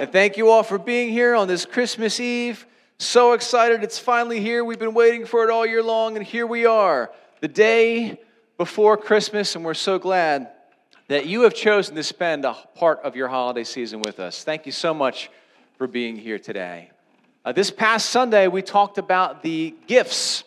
And thank you all for being here on this Christmas Eve. So excited it's finally here. We've been waiting for it all year long, and here we are, the day before Christmas, and we're so glad that you have chosen to spend a part of your holiday season with us. Thank you so much for being here today. Uh, this past Sunday, we talked about the gifts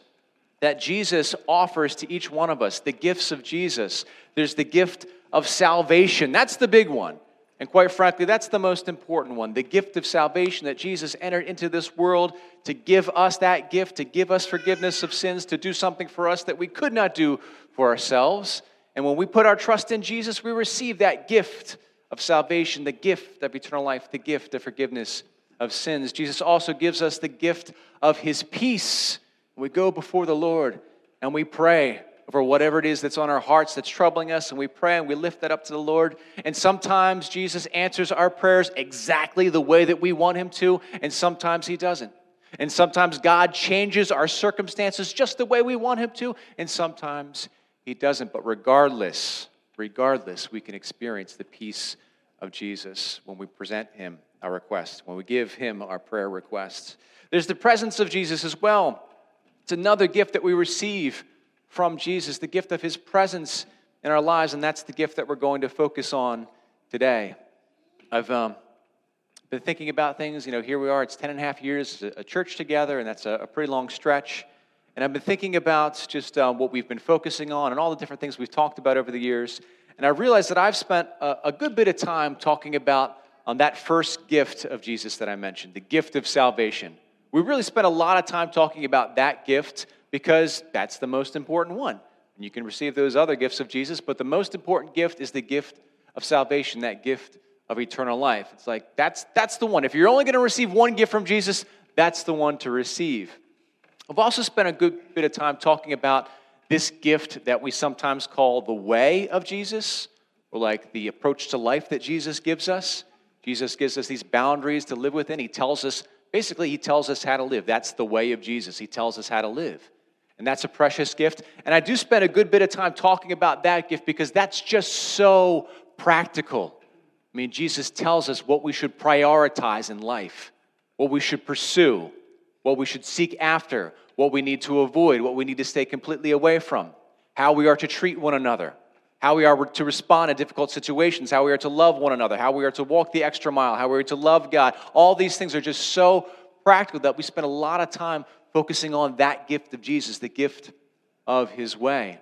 that Jesus offers to each one of us, the gifts of Jesus. There's the gift of salvation, that's the big one. And quite frankly, that's the most important one the gift of salvation that Jesus entered into this world to give us that gift, to give us forgiveness of sins, to do something for us that we could not do for ourselves. And when we put our trust in Jesus, we receive that gift of salvation, the gift of eternal life, the gift of forgiveness of sins. Jesus also gives us the gift of his peace. We go before the Lord and we pray over whatever it is that's on our hearts that's troubling us, and we pray and we lift that up to the Lord. And sometimes Jesus answers our prayers exactly the way that we want Him to, and sometimes He doesn't. And sometimes God changes our circumstances just the way we want Him to, and sometimes He doesn't. But regardless, regardless, we can experience the peace of Jesus when we present Him our request, when we give Him our prayer requests. There's the presence of Jesus as well. It's another gift that we receive from Jesus, the gift of his presence in our lives, and that's the gift that we're going to focus on today. I've um, been thinking about things. You know, here we are, it's 10 and a half years, a church together, and that's a, a pretty long stretch. And I've been thinking about just um, what we've been focusing on and all the different things we've talked about over the years. And I realized that I've spent a, a good bit of time talking about um, that first gift of Jesus that I mentioned, the gift of salvation. We really spent a lot of time talking about that gift because that's the most important one. And you can receive those other gifts of Jesus, but the most important gift is the gift of salvation, that gift of eternal life. It's like that's that's the one. If you're only going to receive one gift from Jesus, that's the one to receive. I've also spent a good bit of time talking about this gift that we sometimes call the way of Jesus, or like the approach to life that Jesus gives us. Jesus gives us these boundaries to live within. He tells us, basically, He tells us how to live. That's the way of Jesus. He tells us how to live. And that's a precious gift. And I do spend a good bit of time talking about that gift because that's just so practical. I mean, Jesus tells us what we should prioritize in life, what we should pursue, what we should seek after, what we need to avoid, what we need to stay completely away from, how we are to treat one another, how we are to respond in difficult situations, how we are to love one another, how we are to walk the extra mile, how we are to love God. All these things are just so practical that we spend a lot of time focusing on that gift of Jesus, the gift of his way.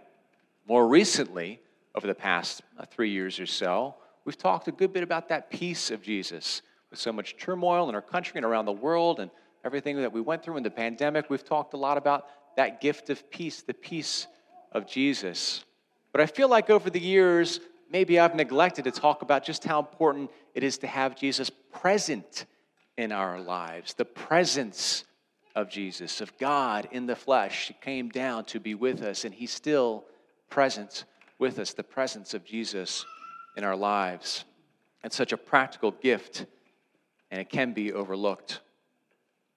More recently, over the past uh, three years or so, we've talked a good bit about that peace of Jesus. With so much turmoil in our country and around the world and everything that we went through in the pandemic, we've talked a lot about that gift of peace, the peace of Jesus. But I feel like over the years, maybe I've neglected to talk about just how important it is to have Jesus present in our lives, the presence of Jesus, of God in the flesh. Came down to be with us, and He's still present with us, the presence of Jesus in our lives. It's such a practical gift, and it can be overlooked.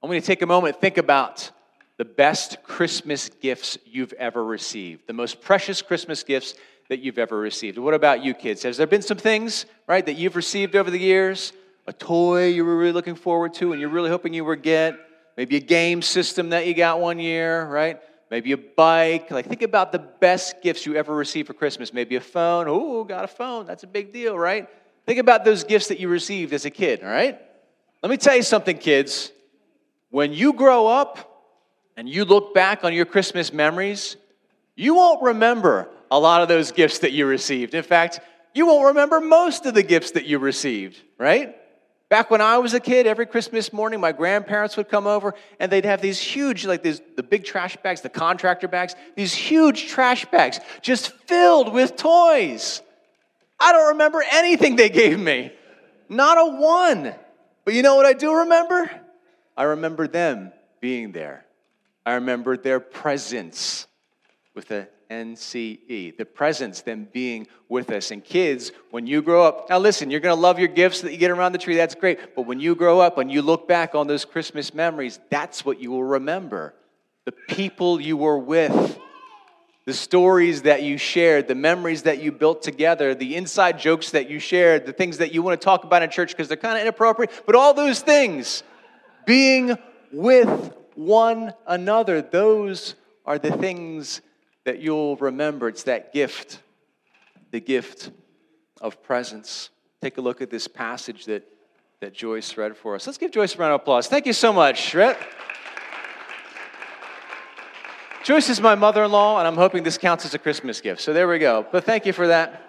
I'm going to take a moment think about the best Christmas gifts you've ever received, the most precious Christmas gifts that you've ever received. What about you, kids? Has there been some things, right, that you've received over the years? A toy you were really looking forward to and you're really hoping you would get? Maybe a game system that you got one year, right? Maybe a bike. Like, think about the best gifts you ever received for Christmas. Maybe a phone. Oh, got a phone. That's a big deal, right? Think about those gifts that you received as a kid, all right? Let me tell you something, kids. When you grow up and you look back on your Christmas memories, you won't remember a lot of those gifts that you received. In fact, you won't remember most of the gifts that you received, right? Back when I was a kid, every Christmas morning, my grandparents would come over and they'd have these huge, like these, the big trash bags, the contractor bags, these huge trash bags just filled with toys. I don't remember anything they gave me, not a one. But you know what I do remember? I remember them being there. I remember their presence with a NCE, the presence, them being with us. And kids, when you grow up, now listen, you're going to love your gifts that you get around the tree, that's great. But when you grow up and you look back on those Christmas memories, that's what you will remember. The people you were with, the stories that you shared, the memories that you built together, the inside jokes that you shared, the things that you want to talk about in church because they're kind of inappropriate, but all those things, being with one another, those are the things that you'll remember. It's that gift, the gift of presence. Take a look at this passage that, that Joyce read for us. Let's give Joyce a round of applause. Thank you so much. Joyce is my mother in law, and I'm hoping this counts as a Christmas gift. So there we go. But thank you for that.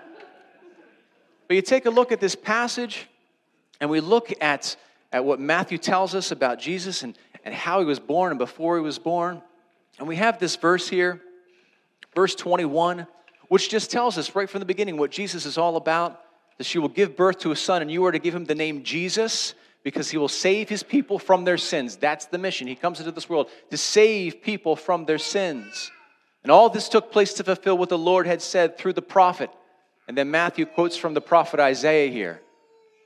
But you take a look at this passage, and we look at, at what Matthew tells us about Jesus and, and how he was born and before he was born. And we have this verse here, verse 21, which just tells us right from the beginning what Jesus is all about that she will give birth to a son, and you are to give him the name Jesus because he will save his people from their sins. That's the mission. He comes into this world to save people from their sins. And all this took place to fulfill what the Lord had said through the prophet. And then Matthew quotes from the prophet Isaiah here.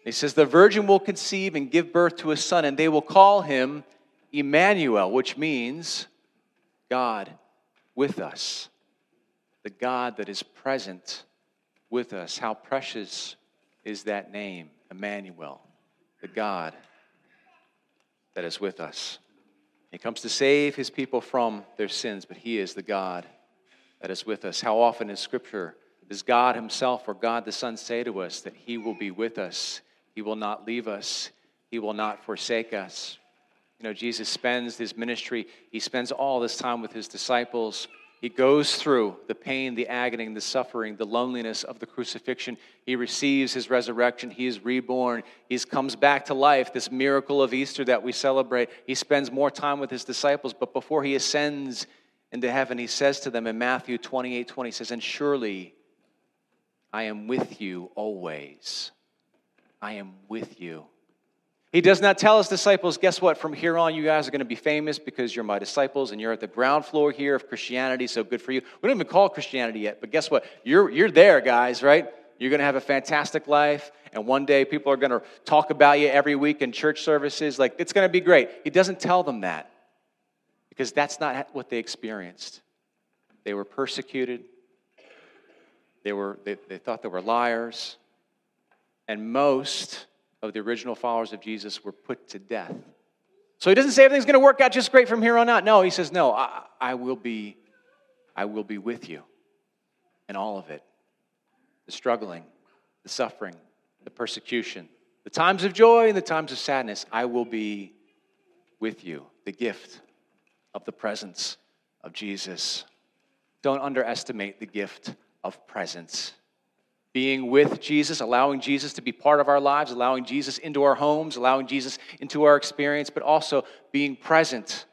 He says, The virgin will conceive and give birth to a son, and they will call him Emmanuel, which means God with us. The God that is present with us. How precious is that name, Emmanuel the God that is with us. He comes to save his people from their sins, but he is the God that is with us. How often in Scripture does God himself or God the Son say to us that he will be with us? He will not leave us, he will not forsake us. You know, Jesus spends his ministry, he spends all this time with his disciples. He goes through the pain, the agony, the suffering, the loneliness of the crucifixion. He receives his resurrection. He is reborn. He comes back to life, this miracle of Easter that we celebrate. He spends more time with his disciples, but before he ascends into heaven, he says to them in Matthew 28 20, he says, And surely I am with you always. I am with you. He does not tell his disciples, guess what? From here on, you guys are going to be famous because you're my disciples and you're at the ground floor here of Christianity, so good for you. We don't even call it Christianity yet, but guess what? You're, you're there, guys, right? You're going to have a fantastic life, and one day people are going to talk about you every week in church services. Like, it's going to be great. He doesn't tell them that because that's not what they experienced. They were persecuted, they, were, they, they thought they were liars, and most of the original followers of Jesus were put to death. So he doesn't say everything's going to work out just great from here on out. No, he says, "No, I, I will be I will be with you in all of it. The struggling, the suffering, the persecution, the times of joy and the times of sadness, I will be with you. The gift of the presence of Jesus. Don't underestimate the gift of presence being with Jesus, allowing Jesus to be part of our lives, allowing Jesus into our homes, allowing Jesus into our experience, but also being present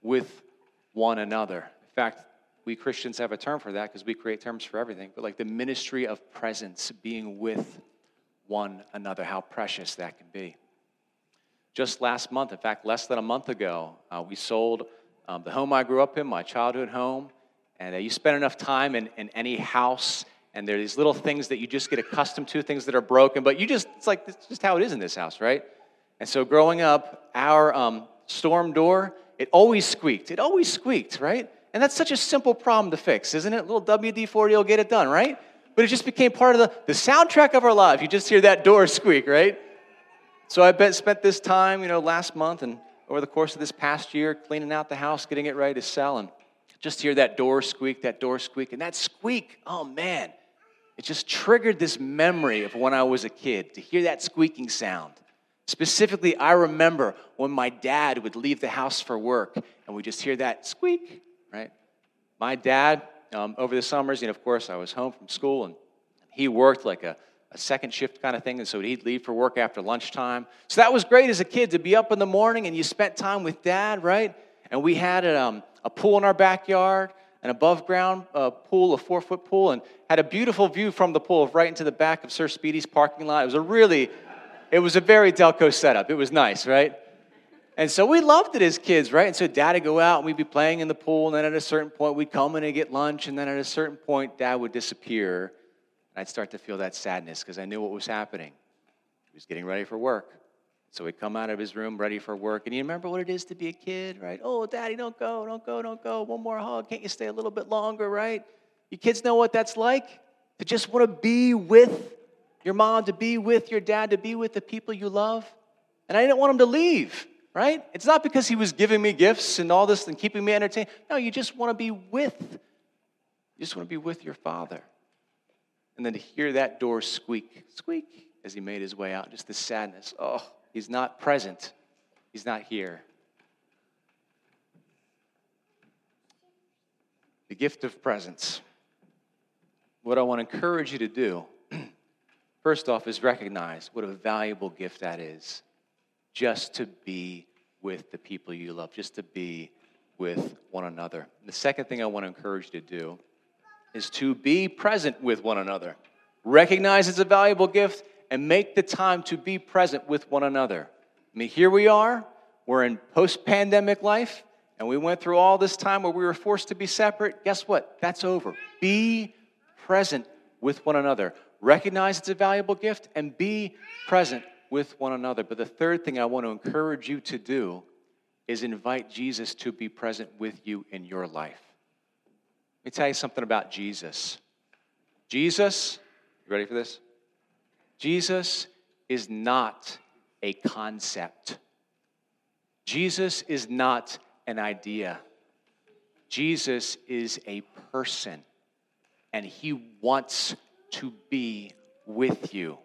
with one another. In fact, we Christians have a term for that because we create terms for everything, but like the ministry of presence, being with one another, how precious that can be. Just last month, in fact, less than a month ago, uh, we sold um, the home I grew up in, my childhood home. And uh, you spend enough time in, in any house and there are these little things that you just get accustomed to, things that are broken, but you just, it's like, it's just how it is in this house, right? And so growing up, our um, storm door, it always squeaked. It always squeaked, right? And that's such a simple problem to fix, isn't it? A little WD 40 will get it done, right? But it just became part of the, the soundtrack of our life. You just hear that door squeak, right? So I bet, spent this time, you know, last month and over the course of this past year, cleaning out the house, getting it ready to sell, and just hear that door squeak, that door squeak, and that squeak, oh man, it just triggered this memory of when I was a kid to hear that squeaking sound. Specifically, I remember when my dad would leave the house for work and we just hear that squeak, right? My dad, um, over the summers, and of course, I was home from school and he worked like a, a second shift kind of thing, and so he'd leave for work after lunchtime. So that was great as a kid to be up in the morning and you spent time with dad, right? And we had a, um, a pool in our backyard an above ground uh, pool, a four foot pool, and had a beautiful view from the pool right into the back of Sir Speedy's parking lot. It was a really, it was a very Delco setup. It was nice, right? And so we loved it as kids, right? And so dad would go out and we'd be playing in the pool, and then at a certain point we'd come in and get lunch, and then at a certain point dad would disappear. And I'd start to feel that sadness because I knew what was happening. He was getting ready for work. So he'd come out of his room ready for work. And you remember what it is to be a kid, right? Oh, daddy, don't go, don't go, don't go. One more hug. Can't you stay a little bit longer, right? You kids know what that's like? To just want to be with your mom, to be with your dad, to be with the people you love. And I didn't want him to leave, right? It's not because he was giving me gifts and all this and keeping me entertained. No, you just want to be with. You just want to be with your father. And then to hear that door squeak, squeak, as he made his way out, just the sadness. Oh, he's not present. He's not here. The gift of presence. What I want to encourage you to do, first off, is recognize what a valuable gift that is just to be with the people you love, just to be with one another. The second thing I want to encourage you to do is to be present with one another. Recognize it's a valuable gift and make the time to be present with one another. I mean, here we are, we're in post pandemic life, and we went through all this time where we were forced to be separate. Guess what? That's over. Be present with one another. Recognize it's a valuable gift and be present with one another. But the third thing I want to encourage you to do is invite Jesus to be present with you in your life. Let me tell you something about Jesus. Jesus, you ready for this? Jesus is not a concept. Jesus is not an idea. Jesus is a person, and he wants to be with you.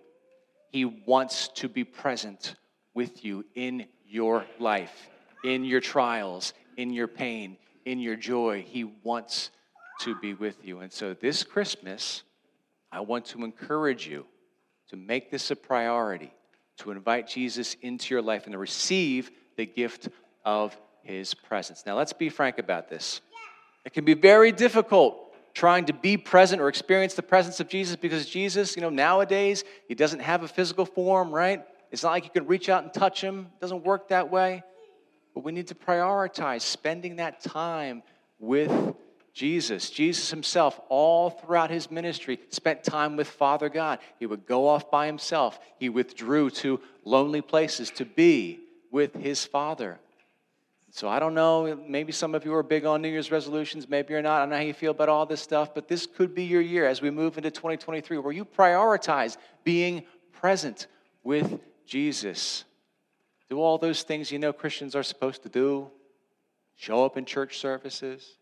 He wants to be present with you in your life, in your trials, in your pain, in your joy. He wants to be with you. And so this Christmas, I want to encourage you to make this a priority, to invite Jesus into your life and to receive the gift of his presence. Now, let's be frank about this. It can be very difficult trying to be present or experience the presence of Jesus because Jesus, you know, nowadays, he doesn't have a physical form, right? It's not like you can reach out and touch him. It doesn't work that way. But we need to prioritize spending that time with Jesus. Jesus himself, all throughout his ministry, spent time with Father God. He would go off by himself, he withdrew to lonely places to be with his Father. So I don't know, maybe some of you are big on New Year's resolutions, maybe you're not. I don't know how you feel about all this stuff, but this could be your year as we move into 2023 where you prioritize being present with Jesus. Do all those things you know Christians are supposed to do. Show up in church services,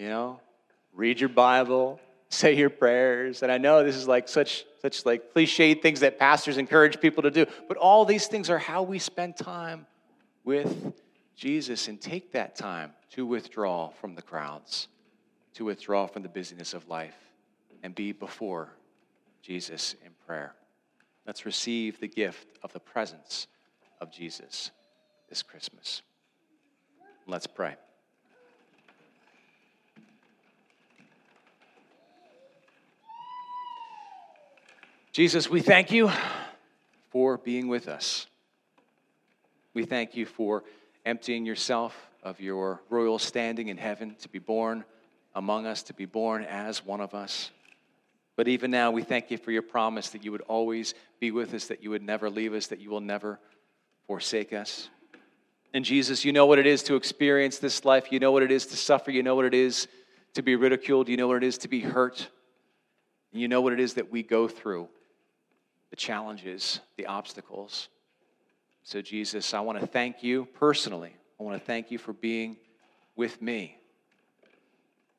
you know, read your Bible, say your prayers. And I know this is like such such like cliched things that pastors encourage people to do, but all these things are how we spend time with Jesus and take that time to withdraw from the crowds, to withdraw from the busyness of life, and be before Jesus in prayer. Let's receive the gift of the presence of Jesus this Christmas. Let's pray. Jesus, we thank you for being with us. We thank you for emptying yourself of your royal standing in heaven to be born among us, to be born as one of us. But even now, we thank you for your promise that you would always be with us, that you would never leave us, that you will never forsake us. And Jesus, you know what it is to experience this life. You know what it is to suffer. You know what it is to be ridiculed. You know what it is to be hurt. You know what it is that we go through the challenges, the obstacles. So, Jesus, I want to thank you personally. I want to thank you for being with me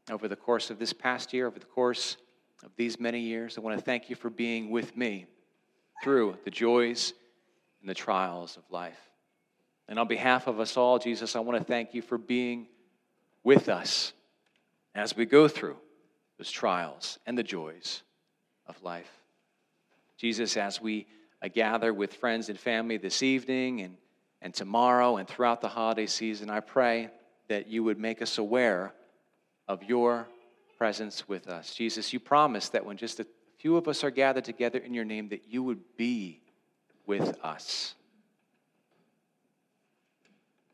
over the course of this past year, over the course of these many years. I want to thank you for being with me through the joys and the trials of life. And on behalf of us all, Jesus, I want to thank you for being with us as we go through those trials and the joys of life. Jesus, as we uh, gather with friends and family this evening and, and tomorrow and throughout the holiday season, I pray that you would make us aware of your presence with us. Jesus, you promised that when just a few of us are gathered together in your name, that you would be with us.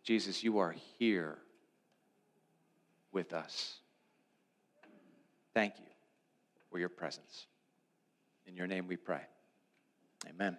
Jesus, you are here with us. Thank you for your presence. In your name we pray. Amen.